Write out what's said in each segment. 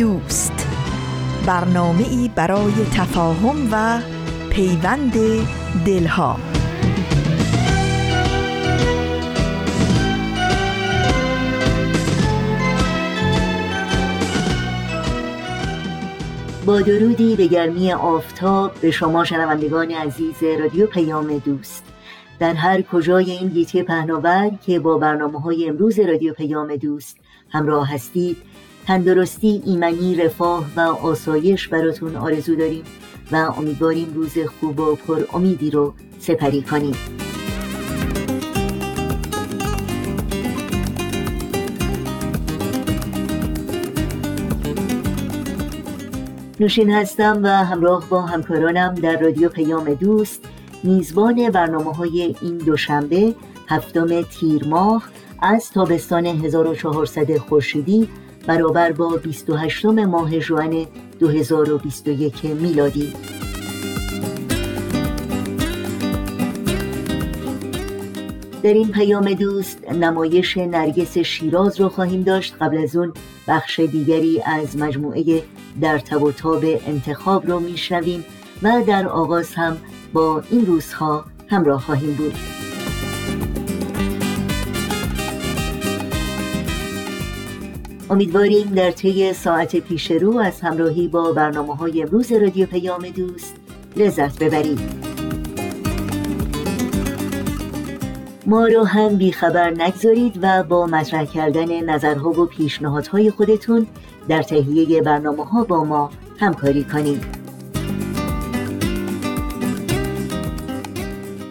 دوست. برنامه ای برای تفاهم و پیوند دلها. با درودی به گرمی آفتاب به شما شنوندگان عزیز رادیو پیام دوست. در هر کجای این گیتی پهناور که با برنامه های امروز رادیو پیام دوست همراه هستید تندرستی ایمنی رفاه و آسایش براتون آرزو داریم و امیدواریم روز خوب و پر امیدی رو سپری کنیم. نوشین هستم و همراه با همکارانم در رادیو پیام دوست. میزبان برنامه های این دوشنبه هفتم تیر ماه از تابستان 1400 خورشیدی برابر با 28 ماه جوان 2021 میلادی. در این پیام دوست نمایش نرگس شیراز رو خواهیم داشت. قبل از اون بخش دیگری از مجموعه در تب و تاب انتخاب رو میشنویم و در آغاز هم با این روزها همراه خواهیم بود. امیدواریم در طی ساعت پیش رو از همراهی با برنامه های امروز رادیو پیام دوست لذت ببرید. ما رو هم بیخبر نگذارید و با مطرح کردن نظرها و پیشنهادهای خودتون در تهیه برنامه ها با ما همکاری کنید.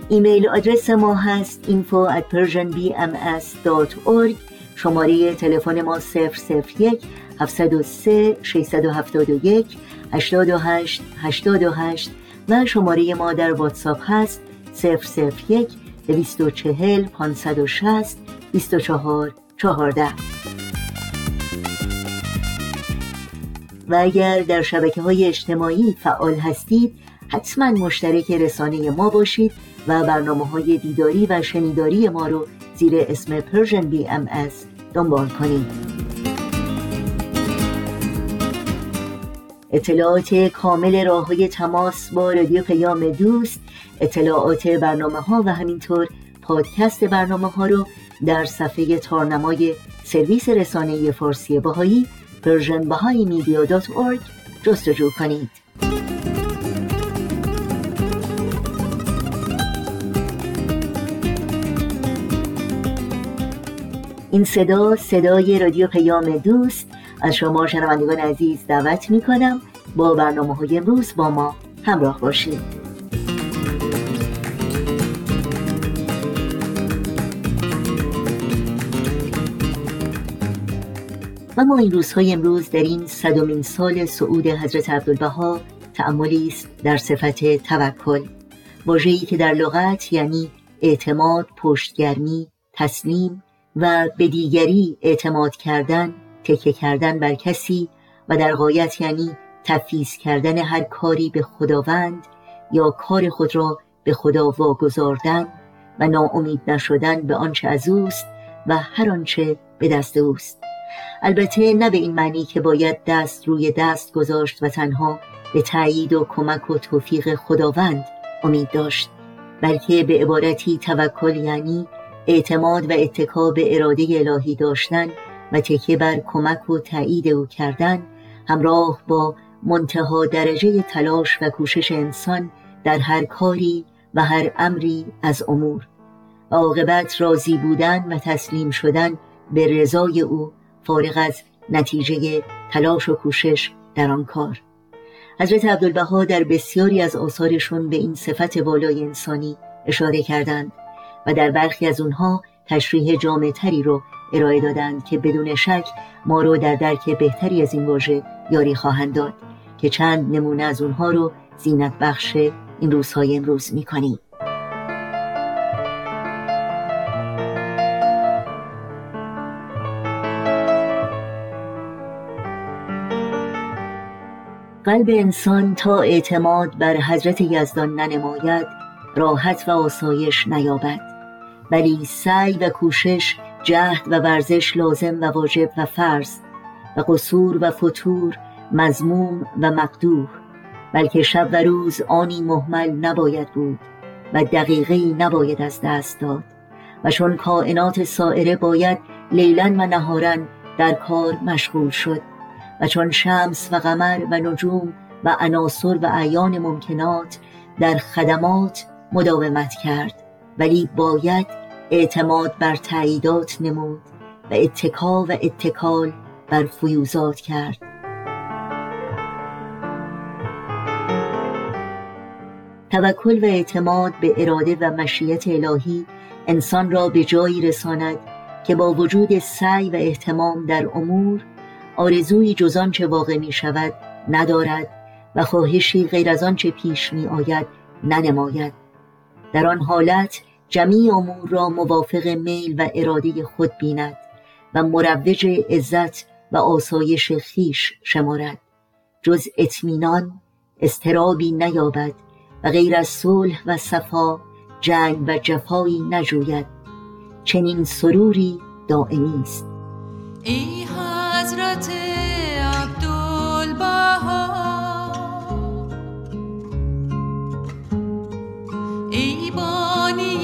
ایمیل آدرس ما هست info at persianbms.org شماره تلفن ما 001 703 671 828 828 و شماره ما در واتساپ هست 001 240 560 24 14 و اگر در شبکه های اجتماعی فعال هستید حتما مشترک رسانه ما باشید و برنامه های دیداری و شنیداری ما رو زیر اسم ام از دنبال کنید اطلاعات کامل راه های تماس با رادیو پیام دوست اطلاعات برنامه ها و همینطور پادکست برنامه ها رو در صفحه تارنمای سرویس رسانه فارسی باهایی پرژن جستجو کنید. این صدا صدای رادیو پیام دوست. از شما شنوندگان عزیز دعوت می کنم با برنامه های امروز با ما همراه باشید. ما این روزهای امروز در این صدومین سال سعود حضرت عبدالبها تأملی است در صفت توکل. واژه‌ای که در لغت یعنی اعتماد پشتگرمی تسلیم و به دیگری اعتماد کردن تکه کردن بر کسی و در غایت یعنی تفیز کردن هر کاری به خداوند یا کار خود را به خدا واگذاردن و ناامید نشدن به آنچه از اوست و هر آنچه به دست اوست. البته نه به این معنی که باید دست روی دست گذاشت و تنها به تایید و کمک و توفیق خداوند امید داشت بلکه به عبارتی توکل یعنی اعتماد و اتکا به اراده الهی داشتن و تکیه بر کمک و تایید او کردن همراه با منتها درجه تلاش و کوشش انسان در هر کاری و هر امری از امور. و عاقبت راضی بودن و تسلیم شدن به رضای او فارغ از نتیجه تلاش و کوشش در آن کار. حضرت عبدالبها در بسیاری از آثارشون به این صفت والای انسانی اشاره کردند. و در برخی از اونها تشریح تری رو ارائه دادند که بدون شک ما رو در درک بهتری از این واژه یاری خواهند داد که چند نمونه از اونها رو زینت بخش این روزهای امروز می‌کنیم. قلب انسان تا اعتماد بر حضرت یزدان ننماید راحت و آسایش نیابد. ولی سعی و کوشش جهد و ورزش لازم و واجب و فرض و قصور و فتور مزموم و مقدوح بلکه شب و روز آنی محمل نباید بود و دقیقی نباید از دست داد. و چون کائنات سائره باید لیلا و نهارن در کار مشغول شد. و چون شمس و قمر و نجوم و عناصر و اعیان ممکنات در خدمات مداومت کرد. ولی باید اعتماد بر تعییدات نمود و اتکا و اتکال بر فیوزات کرد. توکل و اعتماد به اراده و مشیت الهی انسان را به جایی رساند که با وجود سعی و احتمام در امور آرزوی جز آنچه واقع می شود ندارد و خواهشی غیر از آنچه پیش می آید ننماید. در آن حالت جمیع امور را موافق میل و اراده خود بیند و مروج عزت و آسایش خیش شمارد. جز اطمینان استرابی نیابد و غیر از صلح و صفا جنگ و جفایی نجوید. چنین سروری دائمی است. ای حضرت عبدالبها ای بانی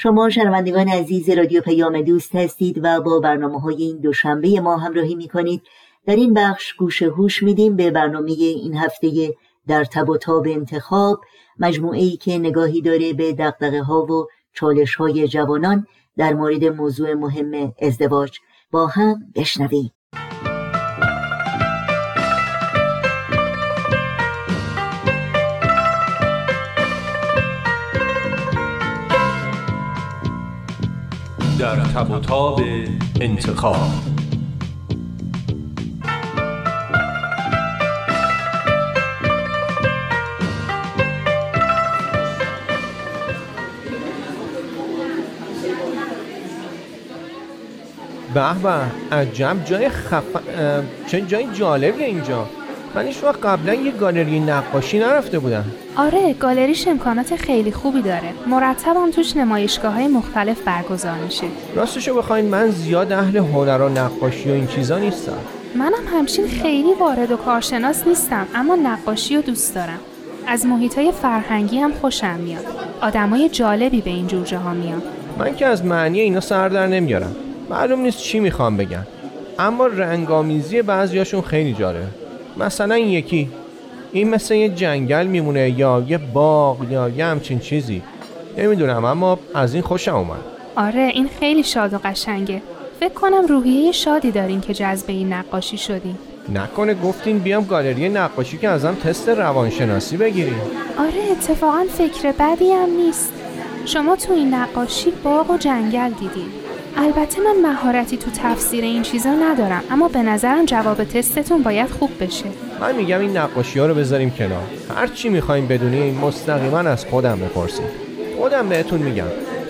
شما شنوندگان عزیز رادیو پیام دوست هستید و با برنامه های این دوشنبه ما همراهی می کنید در این بخش گوش هوش میدیم به برنامه این هفته در تب و تاب انتخاب. مجموعه ای که نگاهی داره به دقدقه ها و چالش های جوانان در مورد موضوع مهم ازدواج. با هم بشنوید تب و تاب انتخاب. به به عجب جای خف... چه جای جالبیه اینجا. من هیچ وقت قبلا یه گالری نقاشی نرفته بودم. آره گالریش امکانات خیلی خوبی داره. مرتب هم توش نمایشگاه های مختلف برگزار میشه. راستشو بخواین من زیاد اهل هنر و نقاشی و این چیزا نیستم. منم همچین خیلی وارد و کارشناس نیستم اما نقاشی رو دوست دارم. از محیط های فرهنگی هم خوشم میاد. آدمای جالبی به این جور ها میاد من که از معنی اینا سر در نمیارم. معلوم نیست چی می‌خوام بگم اما رنگامیزی بعضیاشون خیلی جالبه. مثلا این یکی این مثل یه جنگل میمونه یا یه باغ یا یه همچین چیزی. نمی‌دونم اما از این خوشم اومد. آره این خیلی شاد و قشنگه. فکر کنم روحیه شادی دارین که جذب این نقاشی شدین. نکنه گفتین بیام گالری نقاشی که ازم تست روانشناسی بگیریم. آره اتفاقا فکر بدی هم نیست. شما تو این نقاشی باغ و جنگل دیدین. البته من مهارتی تو تفسیر این چیزا ندارم اما به نظرم جواب تستتون باید خوب بشه. من میگم این نقاشی ها رو بذاریم کنار. هر چی می‌خوایم بدونیم مستقیما از خودم بپرسید. خودم بهتون میگم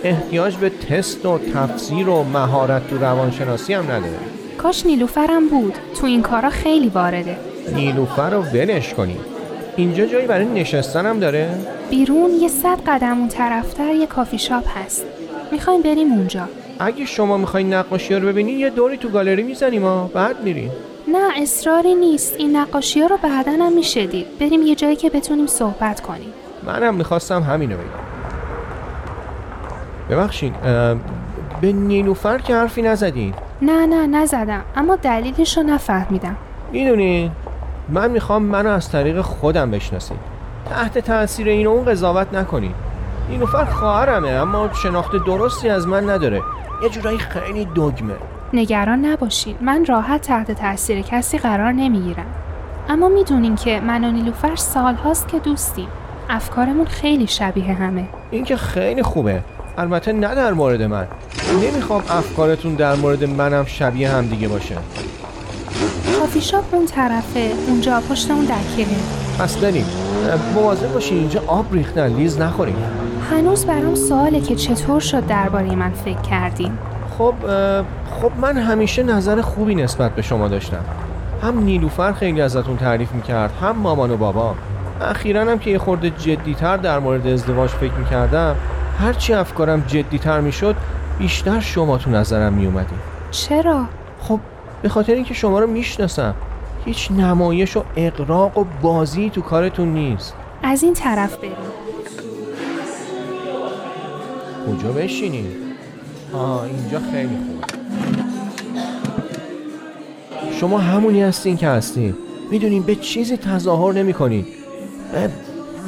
احتیاج به تست و تفسیر و مهارت تو روانشناسی هم نداره. کاش نیلوفرم بود. تو این کارا خیلی وارده. نیلوفر رو ولش کنیم اینجا جایی برای نشستن هم داره؟ بیرون یه صد قدم اون طرفتر یه کافی شاپ هست. می‌خوایم بریم اونجا. اگه شما می‌خواین نقاشی رو ببینین یه دوری تو گالری می‌زنیم ها بعد میریم. نه اصراری نیست. این نقاشی ها رو بعدا هم میشه دید بریم یه جایی که بتونیم صحبت کنیم. منم می‌خواستم همینو بگم. ببخشین به نیلوفر که حرفی نزدین؟ نه نه نزدم. اما دلیلش رو نفهمیدم. می‌دونین من می‌خوام منو از طریق خودم بشناسین تحت تاثیر این و اون قضاوت نکنین نیلوفر خواهرمه اما شناخت درستی از من نداره. یه جورایی خیلی دگمه. نگران نباشید. من راحت تحت تاثیر کسی قرار نمی‌گیرم. اما می‌دونین که من و نیلوفر سالهاست که دوستیم. افکارمون خیلی شبیه همه. این که خیلی خوبه. البته نه در مورد من. نمی‌خوام افکارتون در مورد منم شبیه هم دیگه باشه. کافی شاپ اون طرفه. اونجا پشت اون دکیه بریم. مواظب باشین اینجا آب ریختن لیز نخوریم. هنوز برام سواله که چطور شد درباره من فکر کردین. خب خب من همیشه نظر خوبی نسبت به شما داشتم. هم نیلوفر خیلی ازتون تعریف می‌کرد هم مامان و بابا. اخیرا هم که یه خورده جدیتر در مورد ازدواج فکر می‌کردم هرچی افکارم جدیتر می‌شد بیشتر شما تو نظرم میومدین چرا؟ خب به خاطر اینکه شما رو می‌شناسم. هیچ نمایش و اقراق و بازی تو کارتون نیست. از این طرف بریم. کجا بشینیم؟ آه اینجا خیلی خوبه. شما همونی هستین که هستین می‌دونین به چیزی تظاهر نمی کنین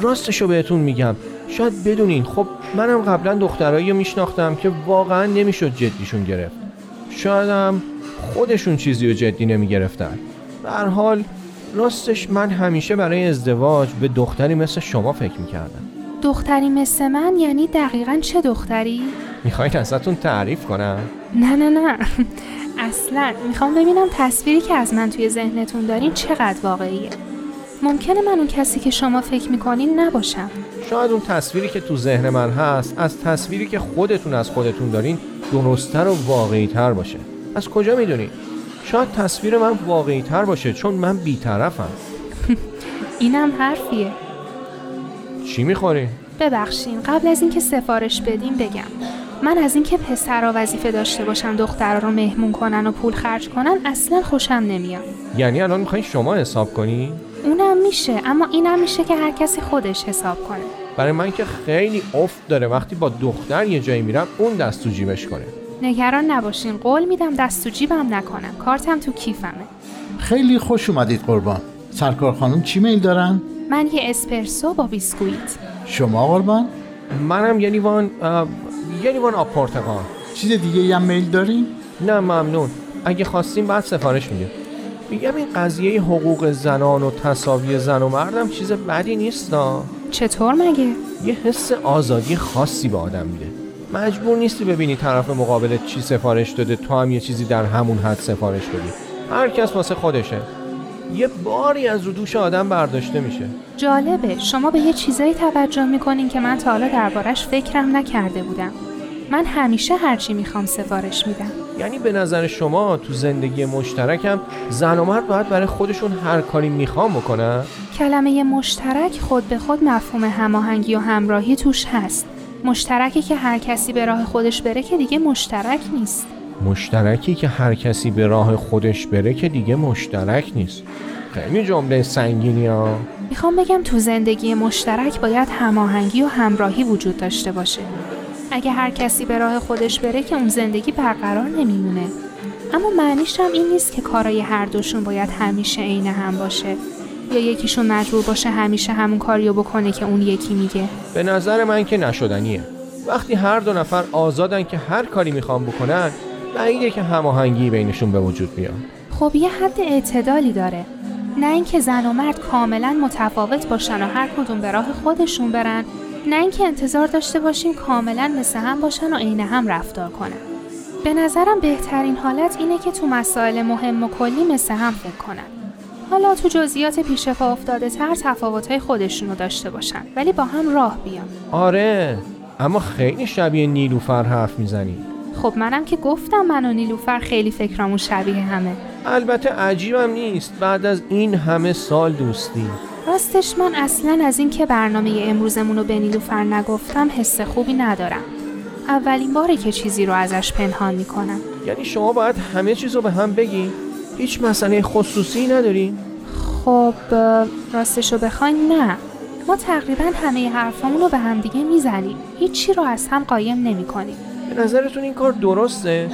راستشو بهتون میگم. شاید بدونین. خب منم قبلا دخترایی رو میشناختم که واقعا نمی‌شد جدیشون گرفت. شاید هم خودشون چیزی رو جدی نمی‌گرفتن. هر حال راستش من همیشه برای ازدواج به دختری مثل شما فکر می‌کردم دختری مثل من یعنی دقیقا چه دختری؟ می‌خواین ازتون تعریف کنم؟ نه نه نه اصلا می‌خوام ببینم تصویری که از من توی ذهنتون دارین چقدر واقعیه ممکنه من اون کسی که شما فکر می‌کنین نباشم شاید اون تصویری که تو ذهن من هست از تصویری که خودتون از خودتون دارین درستتر و واقعی تر باشه از کجا می‌دونین؟ شاید تصویر من واقعی تر باشه چون من بیطرفم. اینم حرفیه. چی می‌خوری؟ ببخشین قبل از اینکه سفارش بدیم بگم. من از اینکه پسرا وظیفه داشته باشن دخترها رو مهمون کنن و پول خرج کنن اصلا خوشم نمیاد. یعنی الان می‌خواین شما حساب کنی؟ اونم میشه اما اینم میشه که هر کسی خودش حساب کنه. برای من که خیلی افت داره. وقتی با دختر یه جایی میرم اون دست تو جیبش کنه. نگران نباشین. قول میدم دست تو جیبم نکنم کارتم تو کیفمه. خیلی خوش اومدید قربان. سرکار خانم چی میل دارن؟ من یه اسپرسو با بیسکویت. شما قربان؟ منم یه لیوان اه، یه لیوان آب پرتقال چیز دیگه هم میل دارین؟ نه ممنون. اگه خواستیم بعد سفارش میگه میگم این قضیه حقوق زنان و تصاوی زن و مردم چیز بدی نیست. چطور مگه؟ یه حس آزادی خاصی به آدم میده. مجبور نیستی ببینی طرف مقابلت چی سفارش داده. تو هم یه چیزی در همون حد سفارش بدی هر کس واسه خودشه. یه باری از رو دوش آدم برداشته میشه. جالبه. شما به یه چیزایی توجه می‌کنین که من تا حالا دربارش فکرم نکرده بودم. من همیشه هرچی می‌خوام سفارش میدم. یعنی به نظر شما تو زندگی مشترکم زن و مرد باید برای خودشون هر کاری می‌خوام بکنن؟ کلمه مشترک خود به خود مفهوم هماهنگی و همراهی توش هست. مشترکی که هر کسی به راه خودش بره که دیگه مشترک نیست. مشترکی که هر کسی به راه خودش بره که دیگه مشترک نیست. خیلی جمله سنگینی ها. می‌خوام بگم تو زندگی مشترک باید هماهنگی و همراهی وجود داشته باشه. اگه هر کسی به راه خودش بره که اون زندگی برقرار نمیمونه. اما معنیش هم این نیست که کارای هر دوشون باید همیشه عین هم باشه. یا یکیشون مجبور باشه همیشه همون کاریو بکنه که اون یکی میگه؟ به نظر من که نشدنیه. وقتی هر دو نفر آزادن که هر کاری می‌خوان بکنن بعیده که هماهنگی بینشون به وجود بیاد. خب یه حد اعتدالی داره. نه اینکه زن و مرد کاملا متفاوت باشن و هر کدوم به راه خودشون برن نه اینکه انتظار داشته باشیم کاملا مثل هم باشن و عین هم رفتار کنن. به نظرم بهترین حالت اینه که تو مسائل مهم و کلی مثل هم فکر کنن. حالا تو جزئیات پیش پا افتاده تر تفاوت‌های خودشونو داشته باشن ولی با هم راه بیان. آره اما خیلی شبیه نیلوفر حرف می‌زنی. خب منم که گفتم من و نیلوفر خیلی فکرامون شبیه همه. البته عجیبم نیست بعد از این همه سال دوستی. راستش من اصلا از اینکه برنامه امروزمون رو به نیلوفر نگفتم حس خوبی ندارم. اولین باره که چیزی رو ازش پنهان می‌کنم. یعنی شما باید همه چیز رو به هم بگی؟ هیچ مسئله خصوصی نداری؟ خب اه، راستش رو بخواین نه. ما تقریبا همه حرفامون رو به هم دیگه می‌زنیم. هیچی رو از هم قایم نمی کنیم به نظرتون این کار درسته؟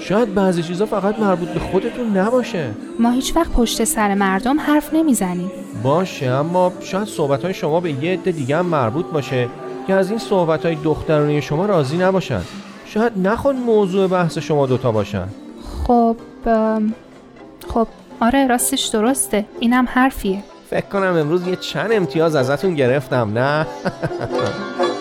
شاید بعضی چیزا فقط مربوط به خودتون نباشه. ما هیچ وقت پشت سر مردم حرف نمی‌زنیم. باشه اما شاید صحبت های شما به یه عده دیگه هم مربوط باشه که از این صحبت های دخترانه شما راضی نباشن. شاید نخوان موضوع بحث شما دوتا باشن. خب خب آره راستش درسته اینم حرفیه. فکر کنم امروز یه چند امتیاز ازتون گرفتم نه؟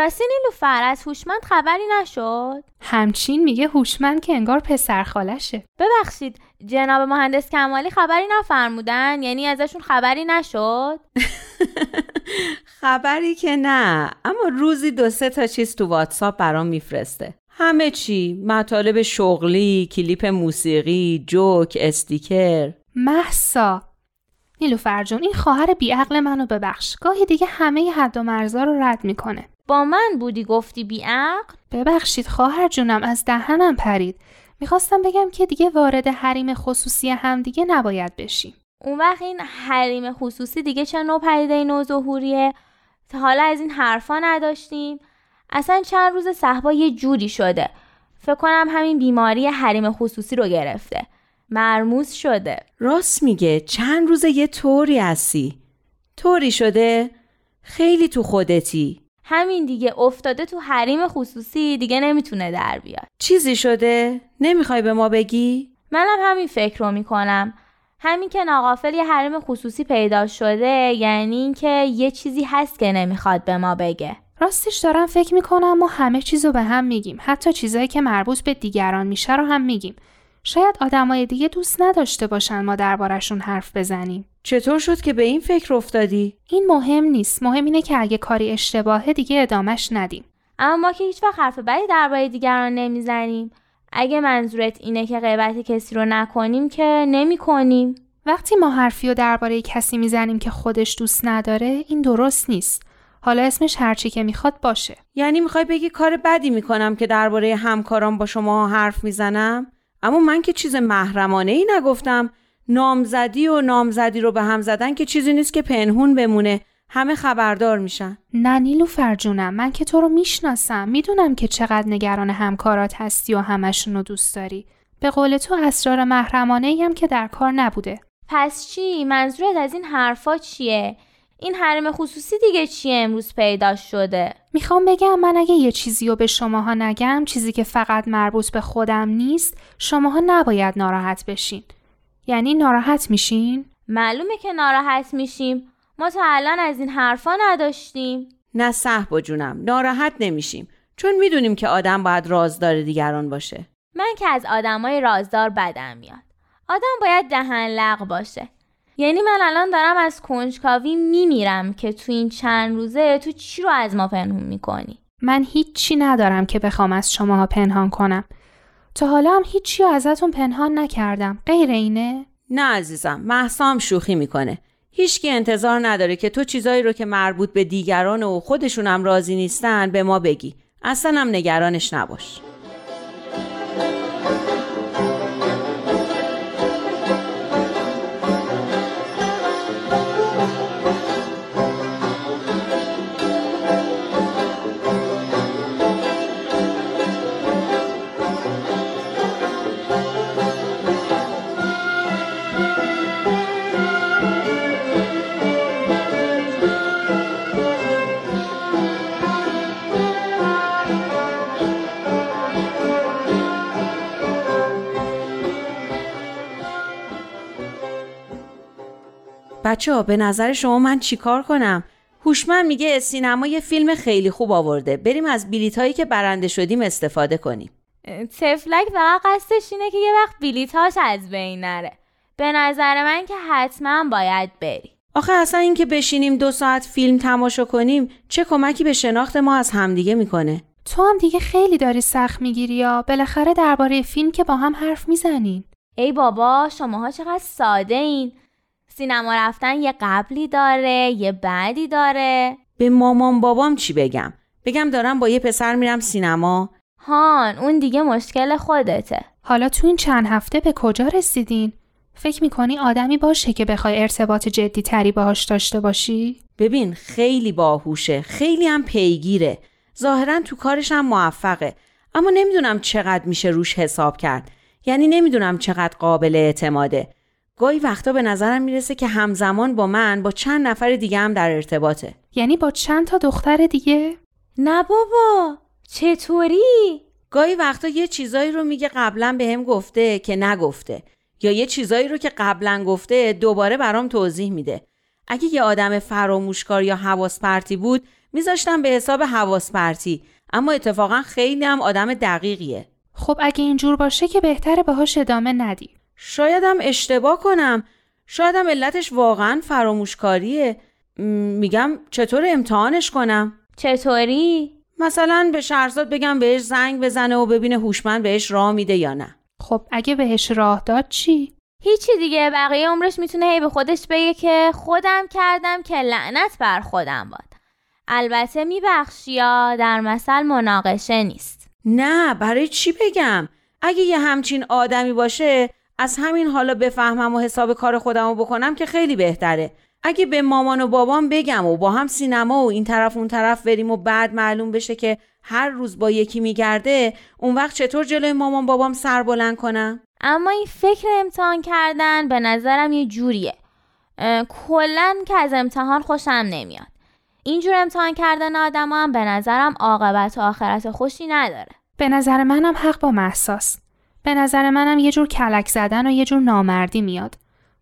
راستی نیلوفر از هوشمند خبری نشد؟ همچین میگه هوشمند که انگار پسر خالشه. ببخشید جناب مهندس کمالی خبری نفرمودن؟ یعنی ازشون خبری نشد؟ خبری که نه اما روزی دو سه تا چیز تو واتساپ برام میفرسته. همه چی مطالب شغلی کلیپ موسیقی جوک استیکر. محسا. نیلوفر جون این خواهر بیعقل منو ببخش. گاهی دیگه همه حد و مرزا رو رد می‌کنه. با من بودی گفتی بیعقل ببخشید خواهر جونم از دهنم پرید. می‌خواستم بگم که دیگه وارد حریم خصوصی هم دیگه نباید بشیم. اون وقت این حریم خصوصی دیگه چه نوع پدیده نوظهوریه تا حالا از این حرفا نداشتیم. اصلا چند روز صحبا یه جوری شده. فکر کنم همین بیماری حریم خصوصی رو گرفته. مرموز شده. راست میگه. چند روز یه طوری هستی. طوری شده؟ خیلی تو خودتی. همین دیگه افتاده تو حریم خصوصی دیگه نمی‌تونه در بیاد. چیزی شده؟ نمی‌خوای به ما بگی؟ منم همین فکر رو می‌کنم. همین که ناقافل یه حریم خصوصی پیدا شده یعنی اینکه یه چیزی هست که نمی‌خواد به ما بگه. راستش دارم فکر می‌کنم ما همه چیزو به هم میگیم. حتی چیزایی که مربوط به دیگران میشه رو هم میگیم. شاید آدمای دیگه دوست نداشته باشن ما دربارشون حرف بزنیم. چطور شد که به این فکر افتادی؟ این مهم نیست. مهم اینه که اگه کاری اشتباهه دیگه ادامش ندیم. اما ما که هیچ وقت حرف بدی درباره دیگران نمی‌زنیم. اگه منظورت اینه که غیبت کسی رو نکنیم که نمی‌کنیم. وقتی ما حرفی رو درباره کسی می‌زنیم که خودش دوست نداره این درست نیست. حالا اسمش هرچی که می‌خواد باشه. یعنی می‌خوای بگی کار بدی می‌کنم که درباره همکاران با شما حرف می‌زنم؟ اما من که چیز محرمانه ای نگفتم. نامزدی و نامزدی رو به هم زدن که چیزی نیست که پنهون بمونه. همه خبردار میشن. نه نیلو فرجونم من که تو رو می‌شناسم. می‌دونم که چقدر نگران همکارات هستی و همشون رو دوست داری. به قول تو اسرار محرمانه ای هم که در کار نبوده. پس چی؟ منظورت از این حرفا چیه؟ این حرم خصوصی دیگه چیه امروز پیدا شده؟ می‌خوام بگم من اگه یه چیزی رو به شماها نگم چیزی که فقط مربوط به خودم نیست شماها نباید ناراحت بشین. یعنی ناراحت میشین؟ معلومه که ناراحت میشیم. ما تا الان از این حرفا نداشتیم. نه صحبا جونم ناراحت نمیشیم. چون می‌دونیم که آدم باید رازدار دیگران باشه. من که از آدمای رازدار بدم میاد. آدم باید دهن لق باشه. یعنی من الان دارم از کنجکاوی میمیرم که تو این چند روزه تو چی رو از ما پنهون می‌کنی؟ من هیچی ندارم که بخوام از شماها پنهان کنم. تا حالا هم هیچی رو ازتون پنهان نکردم. غیر اینه؟ نه عزیزم محسام شوخی می‌کنه. هیچکی انتظار نداره که تو چیزایی رو که مربوط به دیگران و خودشونم راضی نیستن به ما بگی. اصلا هم نگرانش نباش. بچه ها به نظر شما من چیکار کنم؟ هوشمند میگه سینما یه فیلم خیلی خوب آورده. بریم از بلیت هایی که برنده شدیم استفاده کنیم. تفلک فقط قصدش اینه که یه وقت بلیتاش از بین نره. به نظر من که حتما باید بری آخه اصلا اینکه بشینیم دو ساعت فیلم تماشا کنیم چه کمکی به شناخت ما از همدیگه می‌کنه؟ تو هم دیگه خیلی داری سخت می‌گیری یا؟ بالاخره درباره فیلم که با هم حرف می‌زنین ای بابا شماها چقدر ساده این. سینما رفتن یه قبلی داره یه بعدی داره. به مامان بابام چی بگم؟ بگم دارم با یه پسر میرم سینما. هان اون دیگه مشکل خودته. حالا تو این چند هفته به کجا رسیدین؟ فکر می‌کنی آدمی باشه که بخوای ارتباط جدی تری باهاش داشته باشی؟ ببین خیلی باهوشه. خیلی هم پیگیره. ظاهرا تو کارش هم موفقه. اما نمی‌دونم چقدر میشه روش حساب کرد. یعنی نمی‌دونم چقدر قابل اعتماده. گاهی وقتا به نظرم می‌رسه که همزمان با من با چند نفر دیگه هم در ارتباطه. یعنی با چند تا دختر دیگه؟ نه بابا چطوری؟ گاهی وقتا یه چیزایی رو میگه قبلا به هم گفته که نگفته یا یه چیزایی رو که قبلا گفته دوباره برام توضیح میده. اگه یه آدم فراموشکار یا حواس پرتی بود میذاشتم به حساب حواس پرتی اما اتفاقا خیلی هم آدم دقیقیه. خب اگه اینجور باشه که بهتره باهاش ادامه ندی. شایدم اشتباه کنم. شایدم علتش واقعا فراموشکاریه. میگم چطور امتحانش کنم؟ چطوری؟ مثلا به شهرزاد بگم بهش زنگ بزنه و ببینه هوشمند بهش راه میده یا نه. خب اگه بهش راه داد چی؟ هیچی دیگه بقیه عمرش می‌تونه هی به خودش بگه که خودم کردم که لعنت بر خودم باد. البته میبخشی یا در مثل مناقشه نیست. نه برای چی بگم؟ اگه یه همچین آدمی باشه از همین حالا بفهمم و حساب کار خودم رو بکنم که خیلی بهتره. اگه به مامان و بابام بگم و با هم سینما و این طرف اون طرف بریم و بعد معلوم بشه که هر روز با یکی میگرده اون وقت چطور جلوی مامان بابام سر بلند کنم؟ اما این فکر امتحان کردن به نظرم یه جوریه. کلا که از امتحان خوشم نمیاد. اینجور امتحان کردن آدم هم به نظرم عاقبت و آخرت خوشی نداره. به نظر منم حق با محساس به نظر منم یه جور کلک زدن و یه جور نامردی میاد.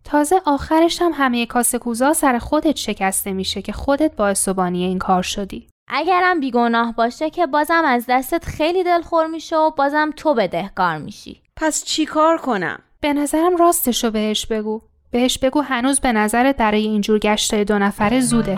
تازه آخرش هم همه کاسه کوزا سر خودت شکسته میشه که خودت باعث این کار شدی. اگرم بیگناه باشه که بازم از دستت خیلی دلخور میشه و بازم تو بدهکار میشی. پس چی کار کنم؟ به نظرم راستشو بهش بگو بهش بگو هنوز به نظر برای اینجور گشته دو نفره زوده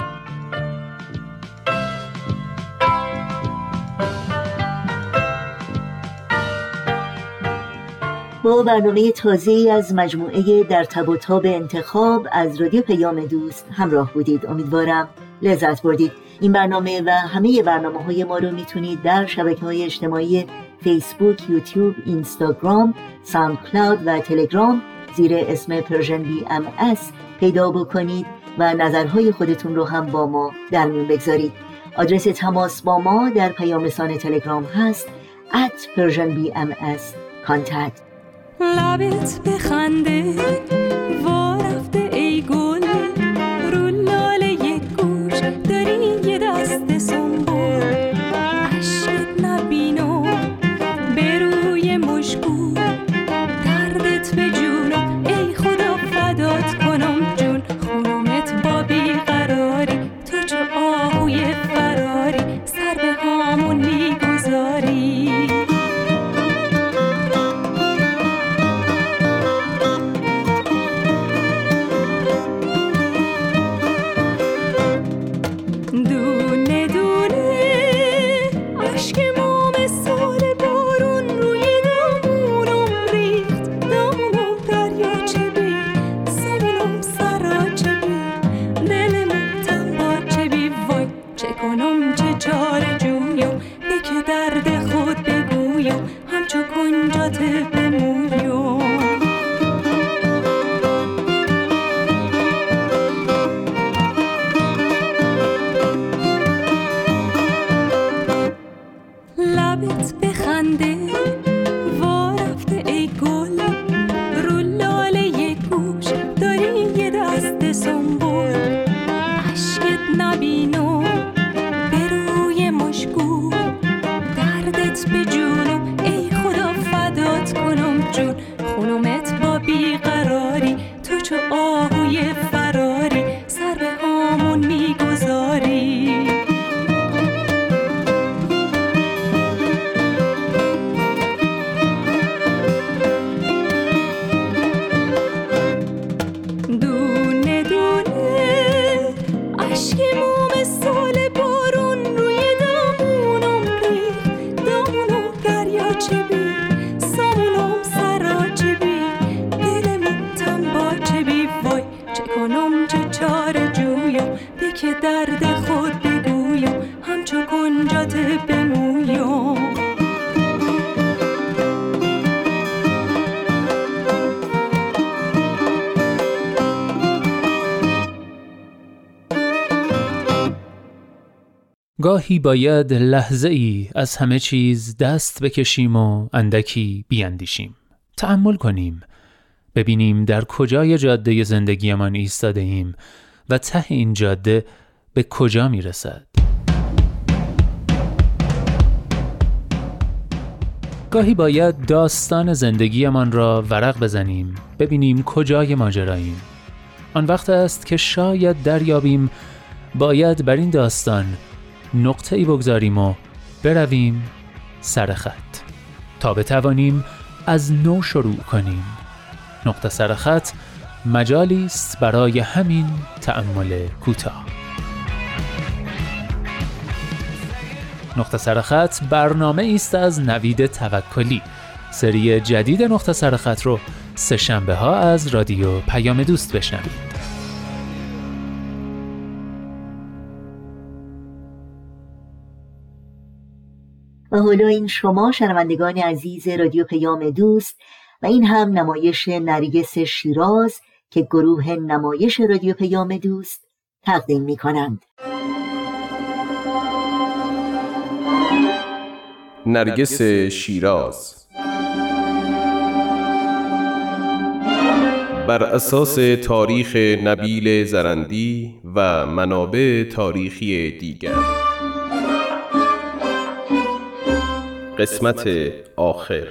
با برنامه تازه از مجموعه در تب و تاب انتخاب از رادیو پیام دوست همراه بودید. امیدوارم لذت بردید. این برنامه و همه برنامه های ما رو می‌تونید در شبکه های اجتماعی فیسبوک، یوتیوب، اینستاگرام، SoundCloud و تلگرام زیر اسم Persian BMS پیدا بکنید و نظرهای خودتون رو هم با ما در میون بگذارید. آدرس تماس با ما در پیام رسان تلگرام هست at Persian BMS contact. لبت بخنده گاهی باید لحظه ای از همه چیز دست بکشیم و اندکی بیاندیشیم. تأمل کنیم. ببینیم در کجای جاده زندگیمان ایستاده ایم و ته این جاده به کجا می رسد. گاهی باید داستان زندگیمان را ورق بزنیم ببینیم کجای ماجراییم آن وقت است که شاید دریابیم باید بر این داستان نقطه ای بگذاریم و برویم سر خط. تا بتوانیم از نو شروع کنیم. نقطه سر خط مجالی است برای همین تأمل کوتاه. نقطه سر خط برنامه است از نوید توکلی. سری جدید نقطه سر خط رو سه شنبه ها از رادیو پیام دوست بشنوید. و حالا این شما شنوندگان عزیز رادیو پیام دوست و این هم نمایش نرگس شیراز که گروه نمایش رادیو پیام دوست تقدیم می کنند. نرگس شیراز بر اساس تاریخ نبیل زرندی و منابع تاریخی دیگر قسمت آخر.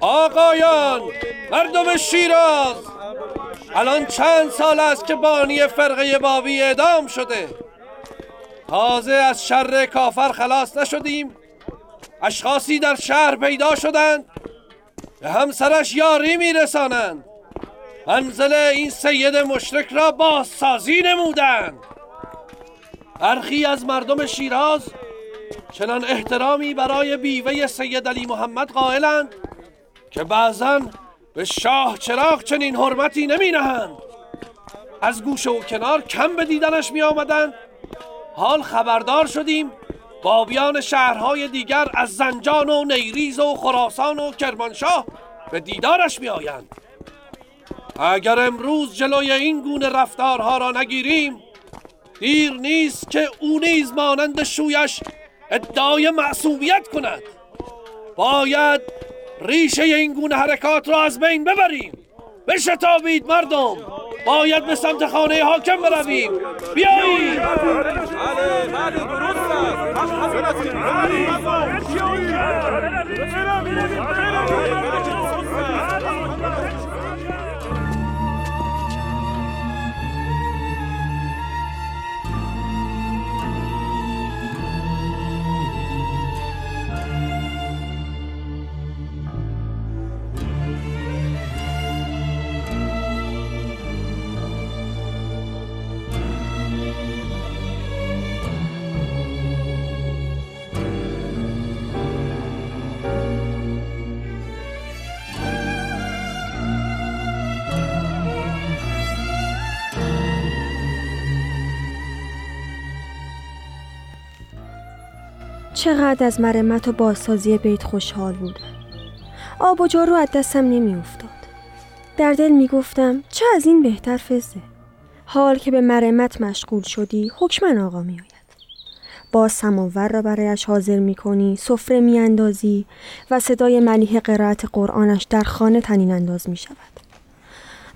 آقایان مردم شیراز. الان چند سال است که بانی فرقه بابی اعدام شده. تازه از شر کافر خلاص نشدیم. اشخاصی در شهر پیدا شدند. به همسرش یاری میرسانند. منزل این سید مشرک را بازسازی نمودند. برخی از مردم شیراز چنان احترامی برای بیوه سید علی محمد قائلند که بعضا به شاه چراغ چنین حرمتی نمی نهند. از گوشه و کنار کم به دیدنش می آمدند حال خبردار شدیم بابیان شهرهای دیگر از زنجان و نیریز و خراسان و کرمانشاه به دیدارش می آیند اگر امروز جلوی این گونه رفتارها را نگیریم دیر نیست که او نیز مانند شویش ادعای معصومیت کند. باید ریشه این گونه حرکات را از بین ببریم. بشتابید مردم. باید به سمت خانه حاکم برویم. بیایید. چقدر از مرمت و بازسازی بیت خوشحال بودم آب و جارو از دستم نمی افتاد. در دل می گفتم چه از این بهتر فزه حال که به مرمت مشغول شدی حکمن آقا می آید با سماور را برایش حاضر می کنی سفره می اندازی و صدای ملیح قرائت قرآنش در خانه تنین انداز می شود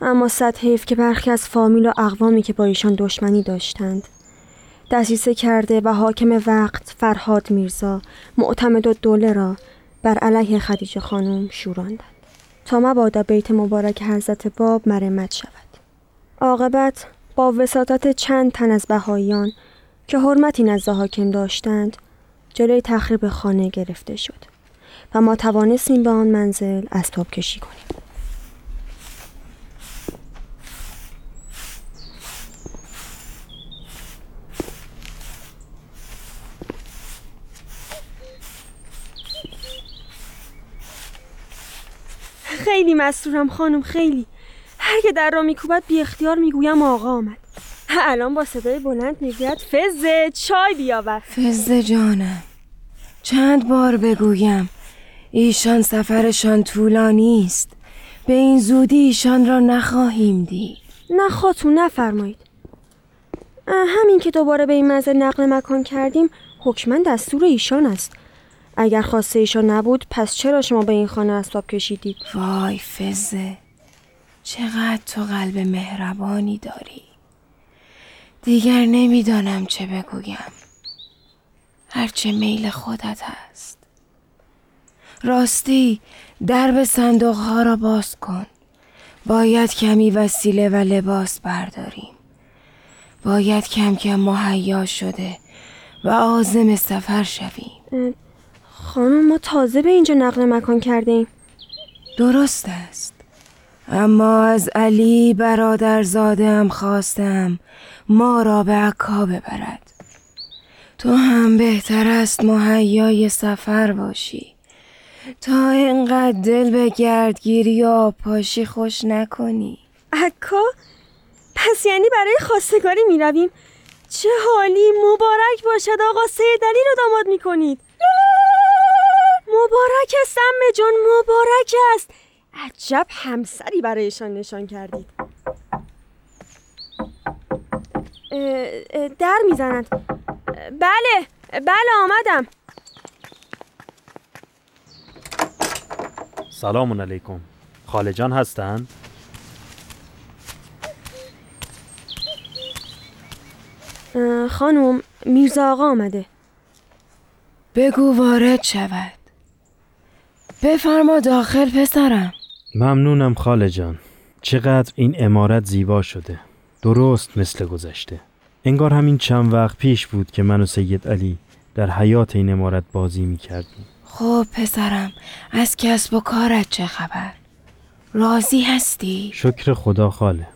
اما صد حیف که برخی از فامیل و اقوامی که با ایشان دشمنی داشتند دسیسه کرده و حاکم وقت فرهاد میرزا معتمد و دوله را بر علیه خدیجه خانم شوراندند تا مبادا بیت مبارک حضرت باب مرمت شود. عاقبت با وساطت چند تن از بهاییان که حرمتی نزد حاکم داشتند جلوی تخریب خانه گرفته شد و ما توانستیم به آن منزل اسباب کشی کنیم. خیلی مسرورم خانم خیلی. هر که در را میکوبد بی اختیار می‌گویم آقا آمد. الان با صدای بلند می‌گوید فزه چای بیاور. فزه جانم. چند بار بگویم ایشان سفرشان طولانی است. به این زودی ایشان را نخواهیم دید. نه خاتون نفرمایید. همین که دوباره به این منزل نقل مکان کردیم حکما دستور ایشان است. اگر خواسته ایشان نبود پس چرا شما به این خانه اسباب کشیدید؟ وای فزه. چقدر تو قلب مهربانی داری. دیگر نمی‌دانم چه بگویم. هرچه میل خودت هست. راستی درب صندوق ها را باز کن. باید کمی وسیله و لباس برداریم. باید کم کم مهیا شده و آزم سفر شویم. خانم ما تازه به اینجا نقل مکان کرده ایم درست است. اما از علی برادر زادم خواستم ما را به عکا ببرد. تو هم بهتر است مهیای سفر باشی. تا اینقدر دل به گردگیری و پاشی خوش نکنی. عکا؟ پس یعنی برای خواستگاری می رویم چه حالی مبارک باشد آقا سید علی رو داماد می کنید مبارک است امه جان مبارک است. عجب همسری برایشان نشان کردید. در می‌زنند. بله بله آمدم. سلام علیکم. خاله جان هستند؟ خانم میرزا آقا آمده. بگو وارد شود. بفرما داخل پسرم. ممنونم خاله جان. چقدر این امارت زیبا شده. درست مثل گذشته. انگار همین چند وقت پیش بود که من و سید علی در حیات این امارت بازی می کردیم خب پسرم از کسب و کارت چه خبر؟ راضی هستی؟ شکر خدا خاله.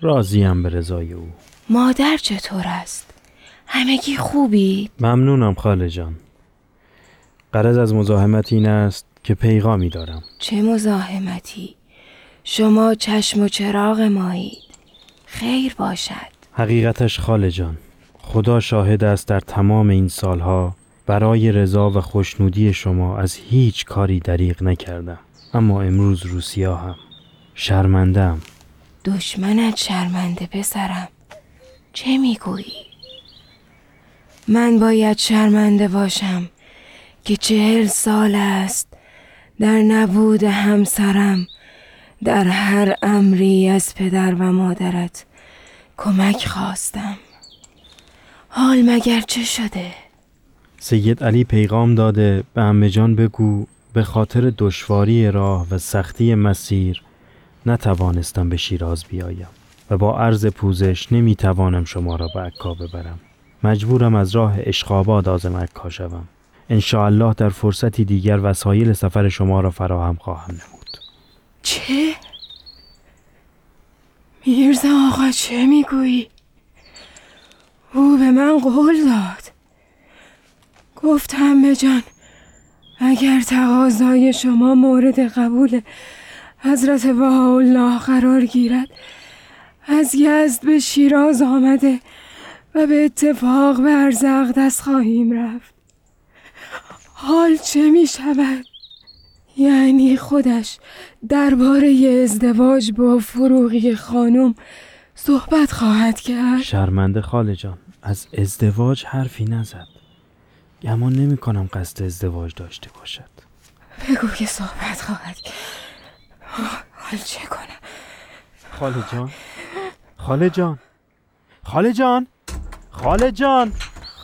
راضیم به رضای او. مادر چطور است؟ همگی خوبی ممنونم خاله جان. قرض از مزاحمت این است که پیغامی دارم. چه مزاحمتی. شما چشم و چراغ مایید. خیر باشد. حقیقتش خاله جان خدا شاهد است در تمام این سالها برای رضا و خوشنودی شما از هیچ کاری دریغ نکردم. اما امروز روسیا هم شرمندم دشمنت شرمنده پسرم. چه می‌گویی؟ من باید شرمنده باشم که چهل سال است در نبود همسرم در هر امری از پدر و مادرت کمک خواستم. حال مگر چه شده؟ سید علی پیغام داده به امه جان بگو به خاطر دشواری راه و سختی مسیر نتوانستم به شیراز بیایم و با عرض پوزش نمی‌توانم شما را به عکا ببرم. مجبورم از راه اشقاباد آزم عکا شوم. الله در فرصتی دیگر وسایل سفر شما را فراهم خواهم نمود چه؟ میرزا آقا چه می‌گویی؟ او به من قول داد گفت همه جان اگر تقاضای شما مورد قبول حضرت الله قرار گیرد از یزد به شیراز آمده و به اتفاق به ارزق دست خواهیم رفت حال چه می شود؟ یعنی خودش درباره ازدواج با فروغی خانم صحبت خواهد کرد؟ شرمنده خاله جان از ازدواج حرفی نزد. گمان نمی کنم قصد ازدواج داشته باشد. بگو که صحبت خواهد حال چه کنم؟ خاله جان خاله جان خاله جان خاله جان.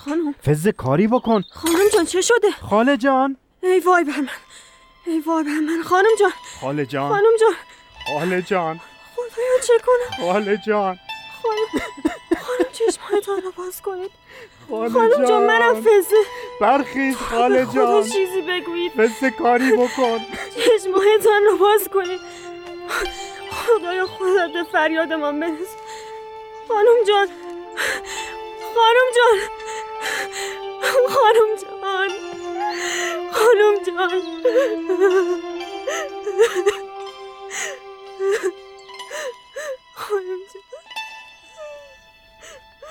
خانم. فز کاری بکن. خانم جان چه شده؟ خاله جان. ای وای بر من. ای وای بر من. خانم جان. خاله جان. خانم جان. خاله جان. خدایا چه کنم؟ خاله جان. خانم خانم رو باز کنید. خاله خانم جان منم فزه برخیز خاله خدا جان. چیزی بگویید. فز کاری بکن. چشمهایتان رو باز کنید. خدایا خودت به فریادمان برس. خانم جان. خانم جان. خانم جان. خانم جان. خانم جان.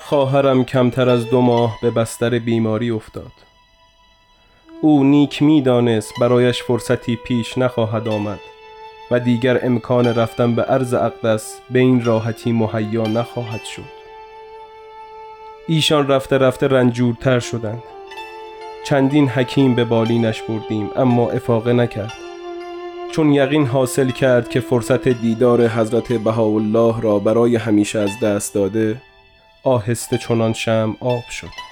خواهرم کمتر از دو ماه به بستر بیماری افتاد. او نیک می دانست برایش فرصتی پیش نخواهد آمد و دیگر امکان رفتن به عرض اقدس به این راحتی مهیا نخواهد شد. ایشان رفته رفته رنجورتر شدند. چندین حکیم به بالینش بردیم اما افاقه نکرد. چون یقین حاصل کرد که فرصت دیدار حضرت بهاءالله را برای همیشه از دست داده آهسته چنان شم آب شد.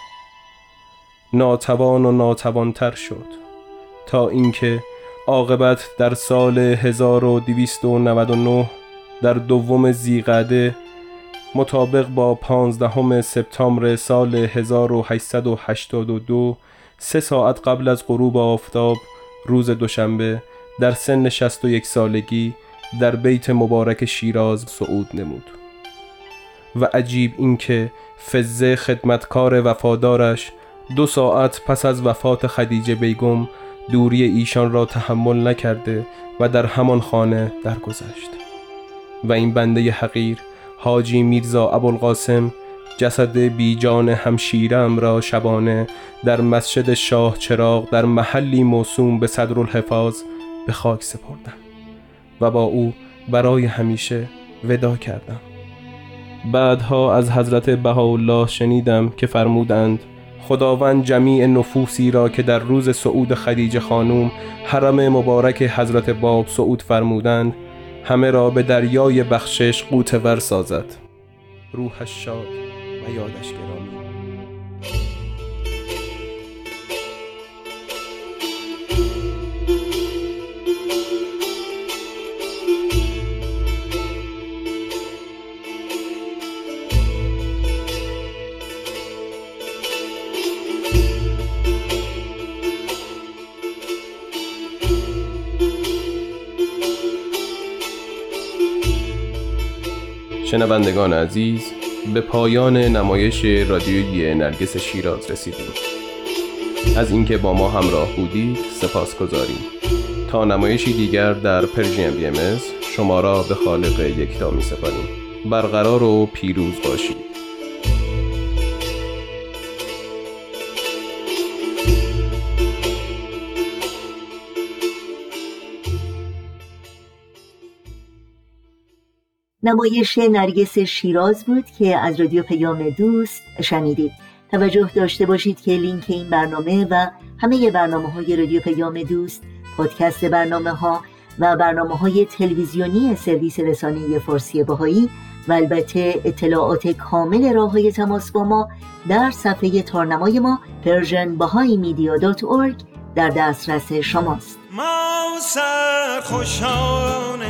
ناتوان و ناتوانتر شد. تا اینکه عاقبت در سال 1299 در دوم زیقعده مطابق با پانزدهم سپتامبر سال 1882 سه ساعت قبل از غروب آفتاب روز دوشنبه در سن 61 سالگی در بیت مبارک شیراز صعود نمود. و عجیب اینکه فزه خدمتکار وفادارش دو ساعت پس از وفات خدیجه بیگم دوری ایشان را تحمل نکرده و در همان خانه درگذشت. و این بنده حقیر حاجی میرزا ابوالقاسم جسد بیجان همشیرم را شبانه در مسجد شاه چراغ در محلی موسوم به صدرالحفاظ به خاک سپردم و با او برای همیشه ودا کردم. بعدها از حضرت بهاءالله شنیدم که فرمودند خداوند جمیع نفوسی را که در روز صعود خدیجه خانوم حرم مبارک حضرت باب صعود فرمودند همه را به دریای بخشش قوتور سازد. روحش شاد و یادش گرامی. شنوندگان عزیز به پایان نمایش رادیویی نرگس شیراز رسیدیم. از اینکه با ما همراه بودید سپاس گذاریم تا نمایشی دیگر در پرژیم بی ام شما را به خالق یکتا می سپاریم برقرار و پیروز باشید. نمایش نرگس شیراز بود که از رادیو پیام دوست شنیدید. توجه داشته باشید که لینک این برنامه و همه برنامه های رادیو پیام دوست پادکست برنامه ها و برنامه های تلویزیونی سرویس رسانه فارسی بهایی و البته اطلاعات کامل راه های تماس با ما در صفحه تارنمای ما Persian در دسترس شماست. ما سر خوشان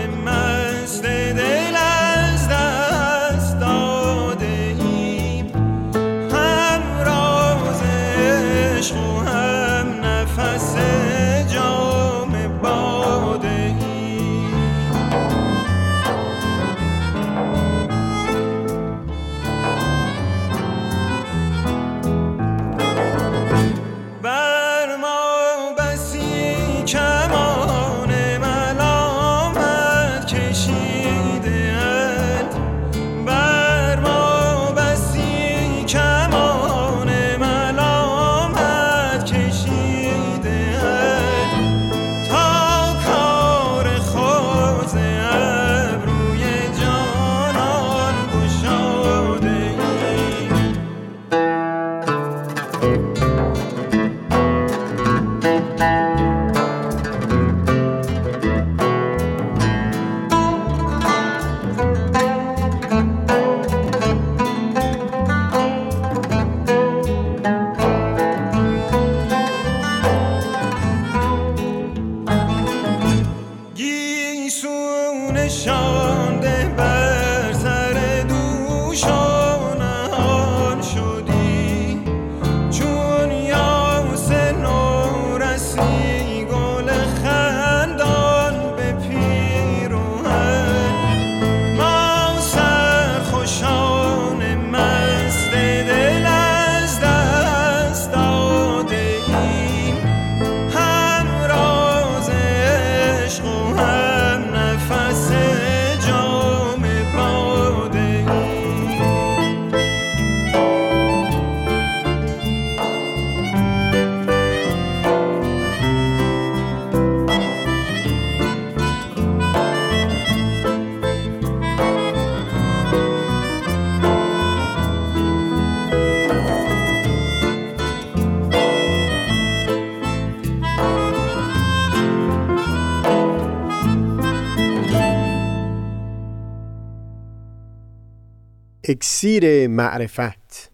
اکسیر معرفت.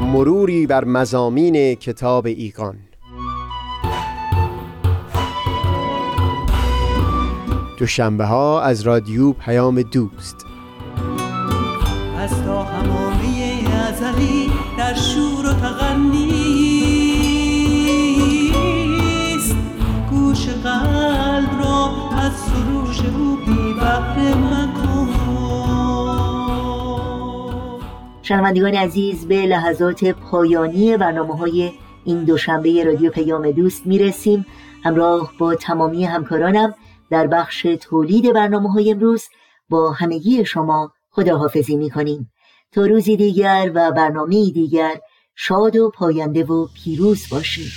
مروری بر مزامین کتاب ایقان دوشنبه ها از رادیو پیام دوست. از تا شنوندگان عزیز به لحظات پایانی برنامه های این دوشنبه رادیو پیام دوست می‌رسیم. همراه با تمامی همکارانم در بخش تولید برنامه های امروز با همگی شما خداحافظی می‌کنیم. تا روزی دیگر و برنامه دیگر شاد و پاینده و پیروز باشید.